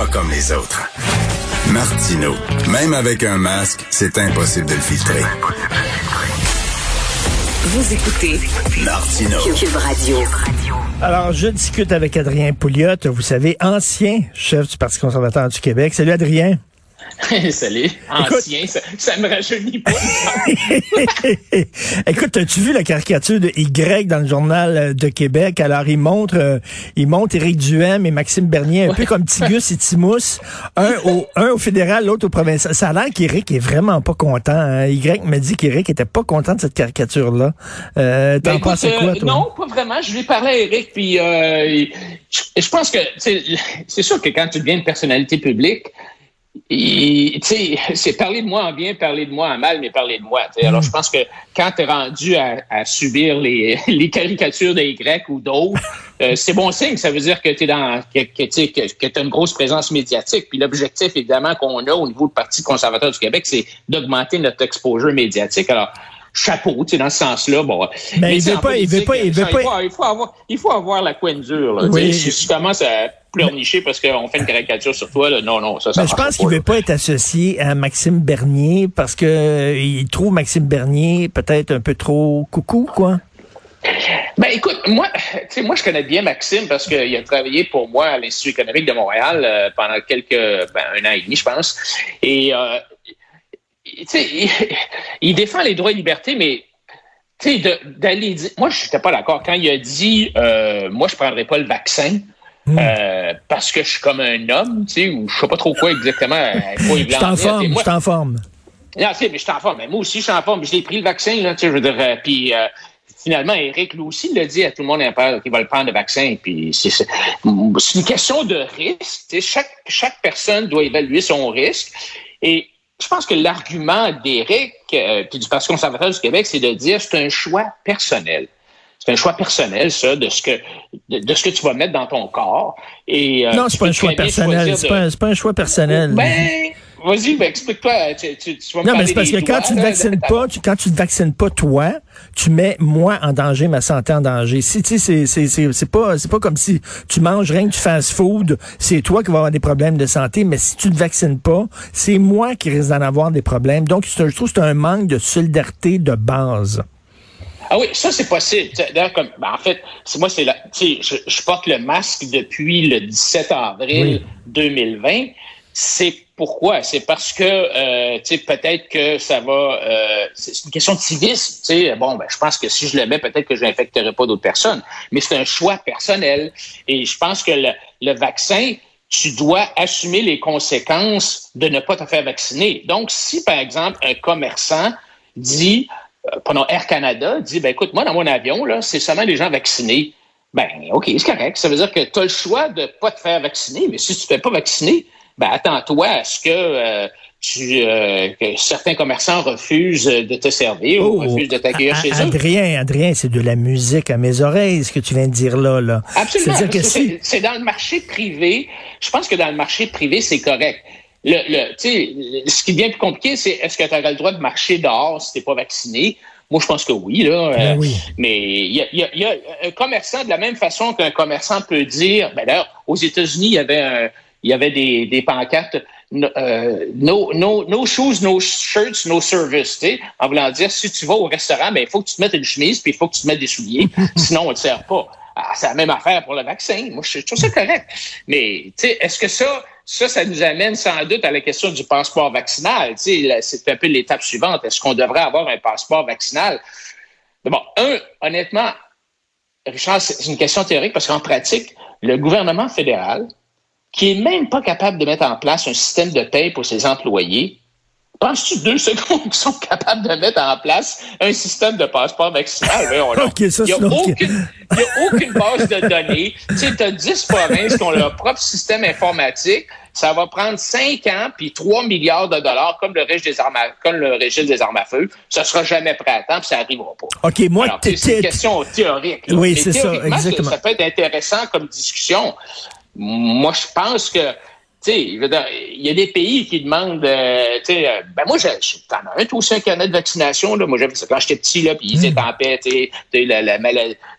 pas comme les autres. Martino, même avec un masque, c'est impossible de le filtrer. Vous écoutez Martino. Cube Radio. Alors, je discute avec Adrien Pouliot, vous savez, ancien chef du Parti conservateur du Québec. Salut Adrien. Salut, ancien, ça, ça me rajeunit pas. Écoute, as-tu vu la caricature de Y dans le journal de Québec? Alors, il montre, euh, il montre Éric Duhem et Maxime Bernier, un peu comme Tigus et Timous, un au, un au fédéral, l'autre au provincial. Ça a l'air qu'Éric est vraiment pas content. Hein? Y me dit qu'Éric était pas content de cette caricature-là. Euh, T'en Ben, penses écoute, quoi, euh? Non, pas vraiment. Je lui ai parlé à Eric, puis euh, je, je pense que c'est sûr que quand tu deviens une personnalité publique, tu sais, c'est parler de moi en bien, parler de moi en mal, mais parler de moi. Alors, je pense que quand tu es rendu à, à subir les, les caricatures des Grecs ou d'autres, euh, c'est bon signe. Ça veut dire que tu dans que, que, que, que as une grosse présence médiatique. Puis l'objectif, évidemment, qu'on a au niveau du Parti conservateur du Québec, c'est d'augmenter notre exposure médiatique. Alors, chapeau, tu sais, dans ce sens-là. Bon, Mais il veut pas- il veut pas- il veut pas- il faut avoir, il faut avoir la coin dure. Là, Oui. Si tu commences à pleurnicher parce qu'on fait une caricature sur toi, là, non, non, ça, ça Ben, je pense qu'il pas, veut pas être associé à Maxime Bernier parce que euh, il trouve Maxime Bernier peut-être un peu trop coucou, quoi. Ben écoute, moi, tu sais, moi je connais bien Maxime parce qu'il a travaillé pour moi à l'Institut économique de Montréal euh, pendant quelques, ben, un an et demi, je pense. Et euh, il, il défend les droits et libertés, mais tu sais, de- d'aller dire, moi je n'étais pas d'accord quand il a dit, euh, moi je prendrais pas le vaccin. euh, parce que je suis comme un homme, tu sais, ou je sais pas trop quoi exactement. à quoi il Je t'en forme, je t'en forme. non, tu sais, mais je suis en forme. Mais moi aussi, je suis en forme. Je l'ai pris le vaccin, là, tu sais, je veux dire, euh, puis euh, finalement, Eric, lui aussi, l'a dit à tout le monde qu'il va le prendre le vaccin. Puis c'est une question de risque. tu sais, Chaque, chaque personne doit évaluer son risque. Et je pense que l'argument d'Éric, euh, puis du Parti conservateur du Québec, c'est de dire c'est un choix personnel. C'est un choix personnel, ça, de ce que de, de ce que tu vas mettre dans ton corps. Et, euh, non, c'est pas peux un choix personnel. pas, c'est pas un choix personnel. Ben, vas-y, ben, explique-toi. Tu, tu, tu vas me Non, mais c'est parce que quand tu là, vaccines pas, tu, quand tu te vaccines pas toi, tu mets moi en danger, ma santé en danger. Si tu sais, c'est c'est c'est c'est pas c'est pas comme si tu manges rien que du fast food, c'est toi qui vas avoir des problèmes de santé. Mais si tu te vaccines pas, c'est moi qui risque d'en avoir des problèmes. Donc je trouve que c'est un manque de solidarité de base. Ah oui, ça c'est possible. D'ailleurs, comme ben, en fait, c'est moi c'est la, je, je porte le masque depuis le 17 avril Oui. 2020. C'est pourquoi? C'est parce que euh, peut-être que ça va. euh, c'est une question de civisme. Bon, ben je pense que si je le mets, peut-être que je n'infecterai pas d'autres personnes. Mais c'est un choix personnel. Et je pense que le, vaccin, tu dois assumer les conséquences de ne pas te faire vacciner. Donc, si par exemple un commerçant dit euh, prenons Air Canada, dit, ben écoute, moi, dans mon avion, là, c'est seulement les gens vaccinés. Ben, OK, c'est correct. Ça veut dire que tu as le choix de pas te faire vacciner, mais si tu ne te fais pas vacciner, ben attends-toi à ce que, euh, tu, euh, que certains commerçants refusent de te servir ou refusent de t'accueillir Oh, chez eux. Adrien, Adrien, c'est de la musique à mes oreilles, ce que tu viens de dire là. là. Absolument. Si, C'est dans le marché privé. Je pense que dans le marché privé, c'est correct. Le, le, ce qui devient plus compliqué, c'est est-ce que tu auras le droit de marcher dehors si tu n'es pas vacciné? Moi, je pense que oui. Là, Ben Euh, oui. Mais il y a, y a un commerçant, de la même façon qu'un commerçant peut dire, ben d'ailleurs, aux États-Unis, il y avait, un- il y avait des, des pancartes euh, no, no, no shoes, no shirts, no service. tu sais, En voulant dire, si tu vas au restaurant, ben, il faut que tu te mettes une chemise puis il faut que tu te mettes des souliers, sinon on ne te sert pas. Ah, c'est la même affaire pour le vaccin. Moi, je trouve ça correct. Mais, tu sais, est-ce que ça, ça, ça nous amène sans doute à la question du passeport vaccinal? Tu sais, là, c'est un peu l'étape suivante. Est-ce qu'on devrait avoir un passeport vaccinal? Bon, un, honnêtement, Richard, c'est une question théorique parce qu'en pratique, le gouvernement fédéral, qui est même pas capable de mettre en place un système de paie pour ses employés, penses-tu deux secondes qu'ils sont capables de mettre en place un système de passeport vaccinal? Ça, Il n'y a, aucune- il y a aucune base de données. Tu sais, tu as 10 provinces qui ont leur propre système informatique. Ça va prendre 5 ans puis 3 milliards de dollars comme le régime des armes à, comme le régime des armes à feu. Ça sera jamais prêt à temps puis ça n'arrivera pas. OK, moi, c'est une question théorique. là. Oui, c'est ça, exactement. Ça peut être intéressant comme discussion. Moi, je pense que il y a des pays qui demandent, euh, tu sais, euh, ben moi, t'en as un, toi aussi, un carnet de vaccination, là. Moi, j'avais ça quand j'étais petit, là, puis ils étaient en paix, tu sais,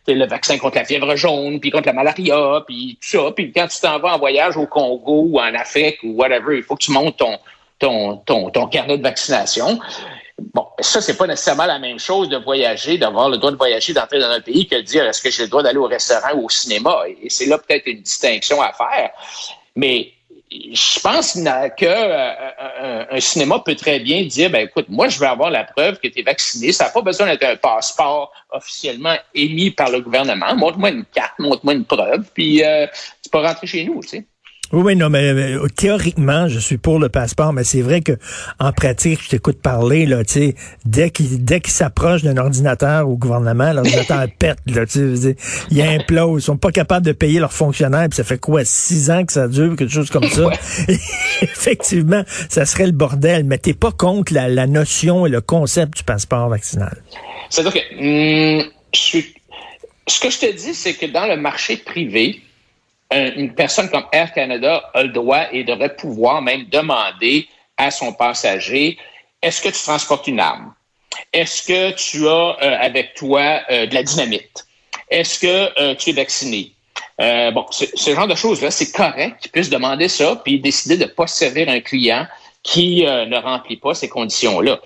le vaccin contre la fièvre jaune, puis contre la malaria, puis tout ça. Puis quand tu t'en vas en voyage au Congo ou en Afrique ou whatever, il faut que tu montes ton, ton, ton, ton carnet de vaccination. Bon, ça, c'est pas nécessairement la même chose de voyager, d'avoir le droit de voyager, d'entrer dans un pays que de dire est-ce que j'ai le droit d'aller au restaurant ou au cinéma? Et c'est là peut-être une distinction à faire. Mais je pense que euh, un, cinéma peut très bien dire ben écoute, moi je veux avoir la preuve que tu es vacciné, ça n'a pas besoin d'être un passeport officiellement émis par le gouvernement. Montre-moi une carte, montre-moi une preuve, puis euh, tu peux rentrer chez nous, tu sais. Oui, oui, non, mais euh, théoriquement, je suis pour le passeport, mais c'est vrai que en pratique, je t'écoute parler, là, tu sais, dès qu'il dès qu'il s'approche d'un ordinateur au gouvernement, l'ordinateur pète, là, tu sais, il implose. Ils sont pas capables de payer leurs fonctionnaires, puis ça fait quoi, six ans que ça dure, quelque chose comme ça? Effectivement, ça serait le bordel, mais t'es pas contre la, la, notion et le concept du passeport vaccinal. C'est-à-dire que, hum, ce que je te dis, c'est que dans le marché privé, une personne comme Air Canada a le droit et devrait pouvoir même demander à son passager est-ce que tu transportes une arme? Est-ce que tu as euh, avec toi euh, de la dynamite? Est-ce que euh, tu es vacciné? Bon, ce genre de choses-là, c'est correct qu'il puisse demander ça puis décider de ne pas servir un client qui ne remplit pas ces conditions-là.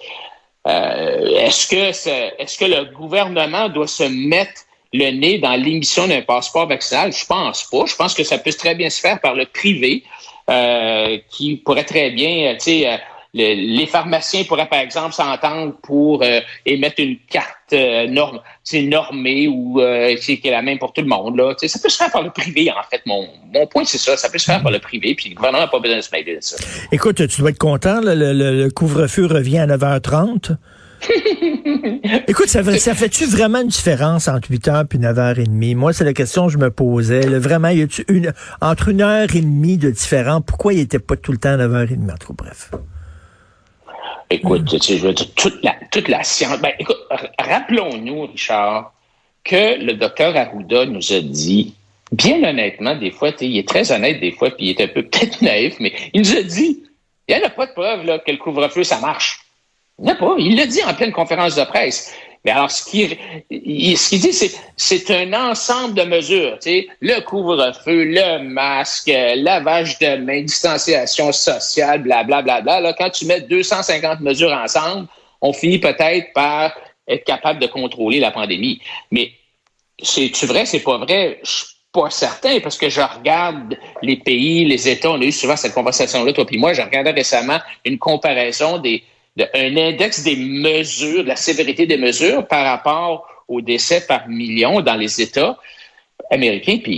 est-ce que est-ce que le gouvernement doit se mettre le nez dans l'émission d'un passeport vaccinal? Je pense pas. Je pense que ça peut très bien se faire par le privé, euh, qui pourrait très bien, euh, tu sais, euh, les pharmaciens pourraient, par exemple, s'entendre pour émettre une carte normée ou qui est la même pour tout le monde. Là. ça peut se faire par le privé, en fait. Mon, mon point, c'est ça. Ça peut se faire par le privé, puis le gouvernement n'a pas besoin de se mêler de ça. Écoute, tu dois être content. le, le couvre-feu revient à 9h30. Écoute, ça, fait-tu vraiment une différence entre 8 h et 9 h 30? Moi, c'est la question que je me posais. vraiment, y a-tu une, entre une heure et demie de différence? Pourquoi il n'était pas tout le temps à 9 h 30? En tout bref? Écoute, je veux dire, toute la, toute la science. Ben, écoute, rappelons-nous, Richard, que le docteur Arruda nous a dit, bien honnêtement, des fois, il est très honnête des fois, puis il est un peu peut-être naïf, mais il nous a dit, il n'y a pas de preuve là, que le couvre-feu, ça marche. Il n'a pas. Il l'a dit en pleine conférence de presse. Mais alors, ce qu'il ce dit, c'est c'est un ensemble de mesures. Le couvre-feu, le masque, lavage de mains, distanciation sociale, blablabla. Bla, bla, bla. Quand tu mets 250 mesures ensemble, on finit peut-être par être capable de contrôler la pandémie. Mais c'est-tu vrai, c'est pas vrai? Je suis pas certain parce que je regarde les pays, les États. On a eu souvent cette conversation-là, toi puis moi. Je regardais récemment une comparaison des un index des mesures, de la sévérité des mesures par rapport aux décès par million dans les États américains, puis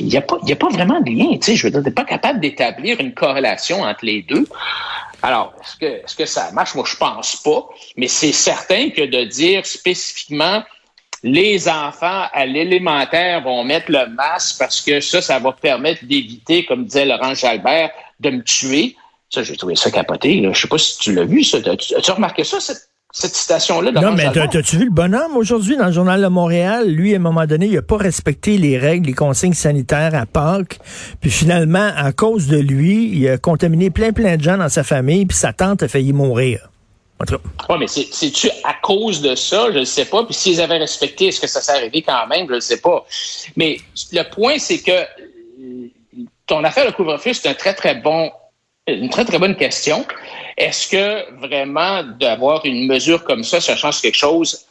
il n'y a, pas, a pas vraiment de lien. Tu sais, je veux dire, pas capable d'établir une corrélation entre les deux. Alors, est-ce que, est-ce que ça marche? Moi, je pense pas, mais c'est certain que de dire spécifiquement les enfants à l'élémentaire vont mettre le masque parce que ça, ça va permettre d'éviter, comme disait Laurent Jalbert, de me tuer. Ça, j'ai trouvé ça capoté. Là. Je sais pas si tu l'as vu, ça. As-tu remarqué ça, cette, citation-là? Non, mais as-tu vu le bonhomme aujourd'hui dans le Journal de Montréal? Lui, à un moment donné, il a pas respecté les règles, les consignes sanitaires à Pâques. Puis finalement, à cause de lui, il a contaminé plein, plein de gens dans sa famille, puis sa tante a failli mourir. Oui, mais c'est-tu à cause de ça? Je ne sais pas. Puis s'ils avaient respecté, est-ce que ça s'est arrivé quand même? Je ne sais pas. Mais le point, c'est que euh, ton affaire de couvre-feu, c'est un très, très bon une très, très bonne question. Est-ce que vraiment d'avoir une mesure comme ça, ça change quelque chose?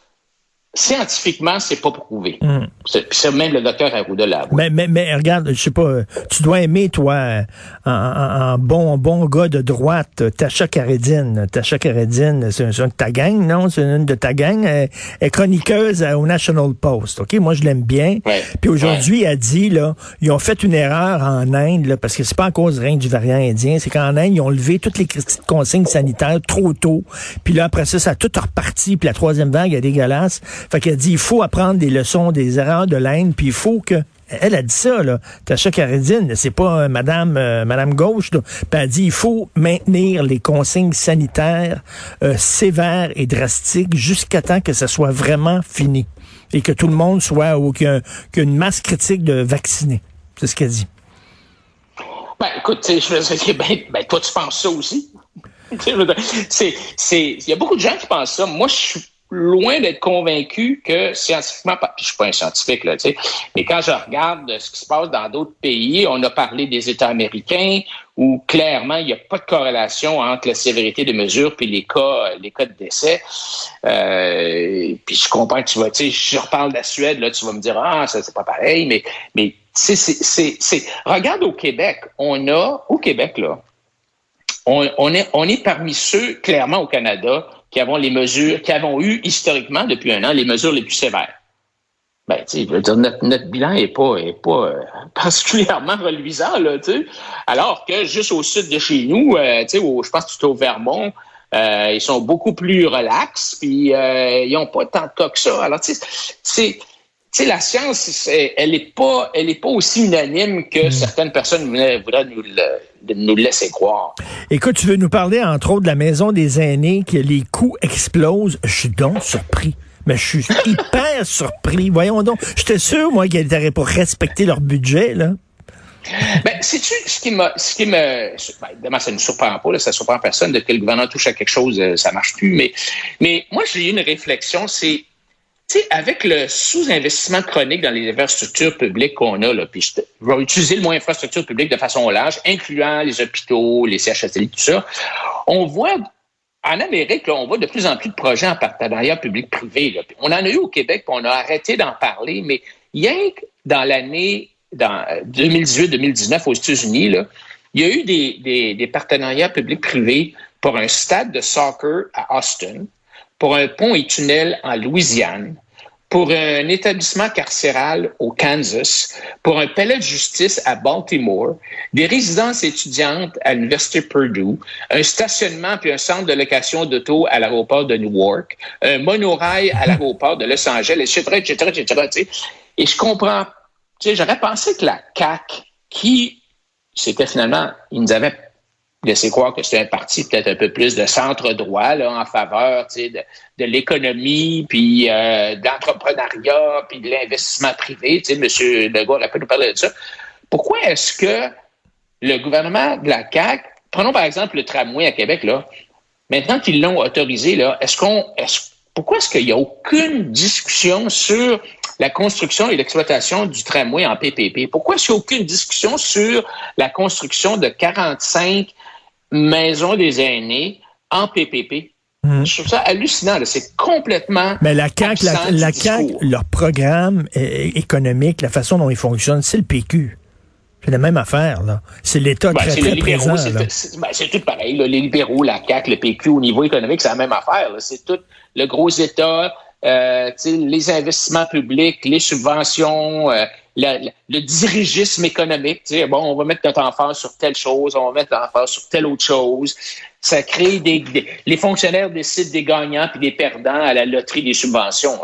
Scientifiquement, c'est pas prouvé. Hmm. C'est même le docteur Arruda là. Mais, mais, mais regarde, je sais pas, tu dois aimer, toi, un, bon bon gars de droite, Tacha Karedine. Tacha Karedine, c'est une de ta gang, non? C'est une de ta gang. Elle est chroniqueuse au National Post. OK? Moi, je l'aime bien. Puis aujourd'hui, elle dit, là, ils ont fait une erreur en Inde, là, parce que c'est pas à cause rien du variant indien, c'est qu'en Inde, ils ont levé toutes les consignes sanitaires trop tôt. Puis là, après ça, ça a tout reparti. Puis la troisième vague est dégueulasse. Fait qu'elle dit, il faut apprendre des leçons des erreurs de l'Inde, puis il faut que elle a dit ça, là. Tasha Karedine, c'est pas euh, Madame euh, Madame Gauche. Là. elle a dit il faut maintenir les consignes sanitaires euh, sévères et drastiques jusqu'à temps que ça soit vraiment fini et que tout le monde soit ou qu'une masse critique de vaccinés. C'est ce qu'elle dit. Ben, écoute, je ben, ben, toi, tu penses ça aussi. il y a beaucoup de gens qui pensent ça. Moi, je suis loin d'être convaincu que scientifiquement, je suis pas un scientifique là, tu sais, mais quand je regarde ce qui se passe dans d'autres pays, on a parlé des États américains où clairement il n'y a pas de corrélation entre la sévérité des mesures puis les cas, les cas de décès. Euh, puis je comprends que tu vas, tu sais, je reparle de la Suède là, tu vas me dire ah ça c'est pas pareil, mais mais c'est c'est regarde au Québec, on a au Québec là, on, on est on est parmi ceux clairement au Canada qui avons les mesures, qui eu historiquement depuis un an les mesures les plus sévères. Ben, tu sais, notre, notre, bilan est pas, est pas euh, particulièrement reluisant, là, tu sais. Alors que juste au sud de chez nous, euh, tu sais, je pense que es au Vermont, euh, ils sont beaucoup plus relax, puis ils n'ont pas tant de cas que ça. Alors, tu sais, c'est sais, la science, elle est pas, elle est pas aussi unanime que hmm. certaines personnes voudraient nous le, nous laisser croire. Écoute, tu veux nous parler entre autres de la maison des aînés, que les coûts explosent. Je suis donc surpris. Mais je suis hyper surpris. Voyons donc. J'étais sûr, moi, qu'ils n'auraient pas respecté leur budget, là. Ben, sais-tu ce qui me, ce qui me, ben, évidemment, ça ne surprend pas, là, ça ne surprend personne de que le gouvernement touche à quelque chose, euh, ça marche plus. Mais, mais moi, j'ai eu une réflexion, c'est avec le sous-investissement chronique dans les infrastructures publiques qu'on a, là, puis je vais utiliser le mot infrastructure publique de façon large, incluant les hôpitaux, les CHSLI, tout ça, on voit en Amérique, on voit de plus en plus de projets en partenariat public-privé. On en a eu au Québec, puis on a arrêté d'en parler, mais rien que dans l'année dans 2018-2019 euh, aux États-Unis, il y a eu des, partenariats public-privés pour un stade de soccer à Austin, pour un pont et tunnel en Louisiane, pour un établissement carcéral au Kansas, pour un palais de justice à Baltimore, des résidences étudiantes à l'Université Purdue, un stationnement puis un centre de location d'auto à l'aéroport de Newark, un monorail à l'aéroport de Los Angeles, etc., etc., etc. Et je comprends, j'aurais pensé que la CAC, qui, c'était finalement, ils nous avaient laisser croire que c'est un parti peut-être un peu plus de centre-droit en faveur de, de l'économie, puis euh, de l'entrepreneuriat, puis de l'investissement privé. M. Legault aurait pu nous parler de ça. Pourquoi est-ce que le gouvernement de la CAQ, prenons par exemple le tramway à Québec, là, maintenant qu'ils l'ont autorisé, là, est-ce qu'on est pourquoi est-ce qu'il n'y a aucune discussion sur la construction et l'exploitation du tramway en PPP? Pourquoi est-ce qu'il n'y a aucune discussion sur la construction de 45 maison des aînés en PPP. Hmm. Je trouve ça hallucinant. C'est complètement. Mais la CAQ, la, leur programme économique, la façon dont ils fonctionnent, c'est le PQ. C'est la même affaire, là. C'est l'État ben, très, très présent. Ben, c'est tout pareil. Les libéraux, la CAQ, le PQ, au niveau économique, c'est la même affaire. C'est tout le gros État, euh, les investissements publics, les subventions, euh, le dirigisme économique. Bon, on va mettre notre emphase sur telle chose, on va mettre l'emphase sur telle autre chose. Ça crée des, Les fonctionnaires décident des gagnants puis des perdants à la loterie des subventions.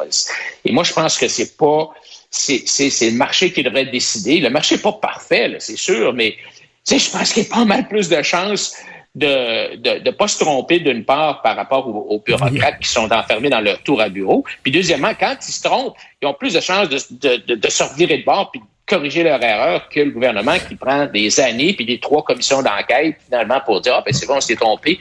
Et moi, je pense que c'est pas... C'est le marché qui devrait décider. Le marché n'est pas parfait, c'est sûr, mais je pense qu'il y a pas mal plus de chances de ne pas se tromper d'une part par rapport aux, bureaucrates qui sont enfermés dans leur tour à bureau. Puis deuxièmement, quand ils se trompent, ils ont plus de chances de, de, de, se revirer de bord puis de corriger leur erreur que le gouvernement qui prend des années puis des trois commissions d'enquête finalement pour dire ah ben c'est bon on s'est trompé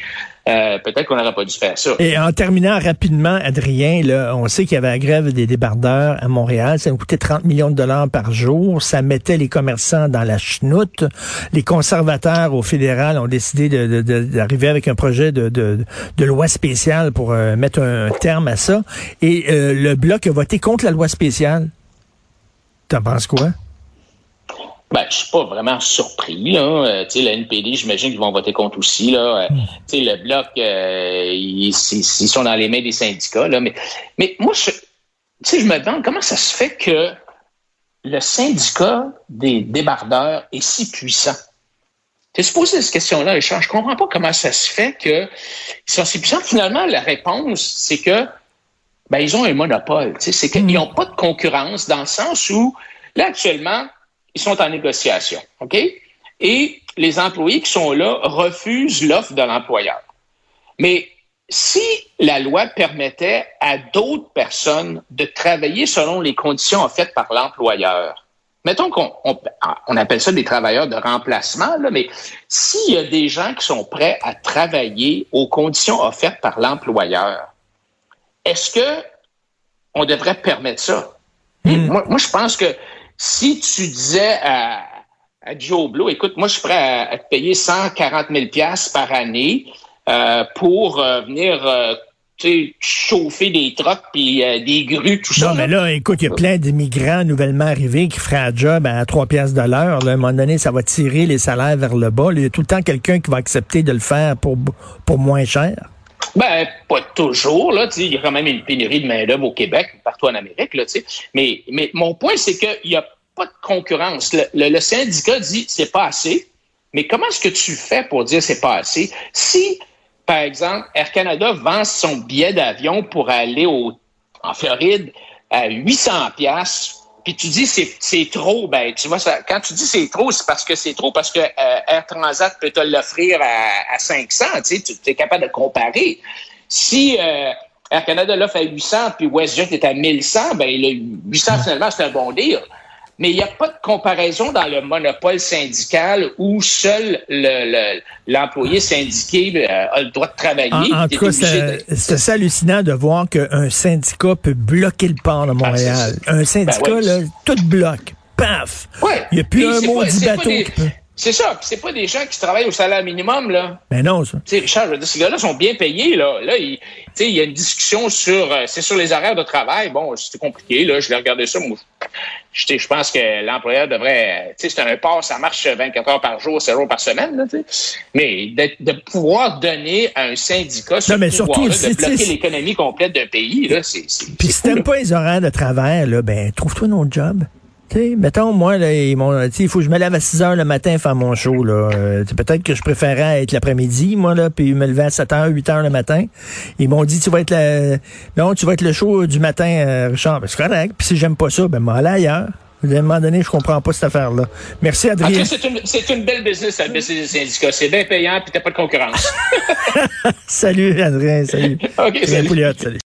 euh, peut-être qu'on n'aurait pas dû faire ça. Et en terminant rapidement, Adrien, là, on sait qu'il y avait la grève des débardeurs à Montréal. Ça coûtait 30 millions de dollars par jour. Ça mettait les commerçants dans la chenoute. Les conservateurs au fédéral ont décidé d'arriver avec un projet de, de, loi spéciale pour euh, mettre un terme à ça. Et euh, le Bloc a voté contre la loi spéciale. T'en penses quoi? Ben, je suis pas vraiment surpris. Là. Euh, tu sais, la NPD, j'imagine qu'ils vont voter contre aussi. Là. Euh, hmm. tu sais, le bloc, euh, ils, sont dans les mains des syndicats. Là. Mais, mais moi, je, je me demande comment ça se fait que le syndicat des débardeurs est si puissant? Tu se posé cette question-là. Je comprends pas comment ça se fait qu'ils sont si puissants. Finalement, la réponse, c'est que ben, ils ont un monopole. C'est qu'ils n'ont pas de concurrence dans le sens où, là, actuellement, ils sont en négociation, OK? Et les employés qui sont là refusent l'offre de l'employeur. Mais si la loi permettait à d'autres personnes de travailler selon les conditions offertes par l'employeur, mettons qu'on on, appelle ça des travailleurs de remplacement, là, mais s'il y a des gens qui sont prêts à travailler aux conditions offertes par l'employeur, est-ce que on devrait permettre ça? Hmm. Moi, moi, je pense que si tu disais à, Joe Blow, écoute, moi, je suis prêt à, te payer 140 000 par année euh, pour euh, venir euh, chauffer des trucks puis des grues, tout ça. Non, mais là, écoute, il y a plein d'immigrants nouvellement arrivés qui feraient un job à 3 piastres de l'heure. À un moment donné, ça va tirer les salaires vers le bas. Il y a tout le temps quelqu'un qui va accepter de le faire pour, pour moins cher. Ben, pas toujours, là, il y a quand même une pénurie de main-d'œuvre au Québec, partout en Amérique, là, mais, mais mon point, c'est qu'il n'y a pas de concurrence. Le, syndicat dit c'est pas assez, mais comment est-ce que tu fais pour dire c'est pas assez? Si, par exemple, Air Canada vend son billet d'avion pour aller au, en Floride à 800 pièces puis tu dis c'est trop, ben tu vois ça, quand tu dis c'est trop, c'est parce que c'est trop parce que euh, Air Transat peut te l'offrir à, à, 500, tu sais, tu es capable de comparer. Si euh, Air Canada l'offre à 800 puis WestJet est à 1100, ben le 800 finalement c'est un bon deal mais il n'y a pas de comparaison dans le monopole syndical où seul l'employé syndiqué euh, a le droit de travailler. En, tout cas, c'est hallucinant de voir qu'un syndicat peut bloquer le port de ah, Montréal. un syndicat, ben là, tout bloque. Paf! Il n'y a plus un maudit bateau qui peut... C'est ça. C'est pas des gens qui travaillent au salaire minimum, là. Mais non, ça. Tu sais, Richard, ces gars-là sont bien payés, là. Là, il, il y a une discussion sur, euh, c'est sur les horaires de travail. Bon, c'est compliqué, là. Je vais regarder ça. Moi, je, je pense que l'employeur devrait, tu sais, c'est un port, ça marche 24 heures par jour, 7 jours par semaine, là. Mais de, de, pouvoir donner à un syndicat ce pouvoir de bloquer l'économie complète d'un pays, là, c'est, Puis si t'aimes pas les horaires de travail, là, ben, trouve-toi un autre job. Sais, mettons, moi, là, il faut que je me lève à 6 heures le matin faire mon show. Là. Euh, peut-être que je préférais être l'après-midi, moi, là, puis me lever à 7 heures, 8 heures le matin. Ils m'ont dit, tu vas être le, non, tu vas être le show du matin, euh, Richard. Ben, c'est correct. Puis si j'aime pas ça, ben, m'en aller ailleurs. À un moment donné, je comprends pas cette affaire-là. Merci, Adrien. c'est une, c'est une belle business, la business des syndicats. C'est bien payant, puis t'as pas de concurrence. salut, Adrien. Salut. OK, salut. salut.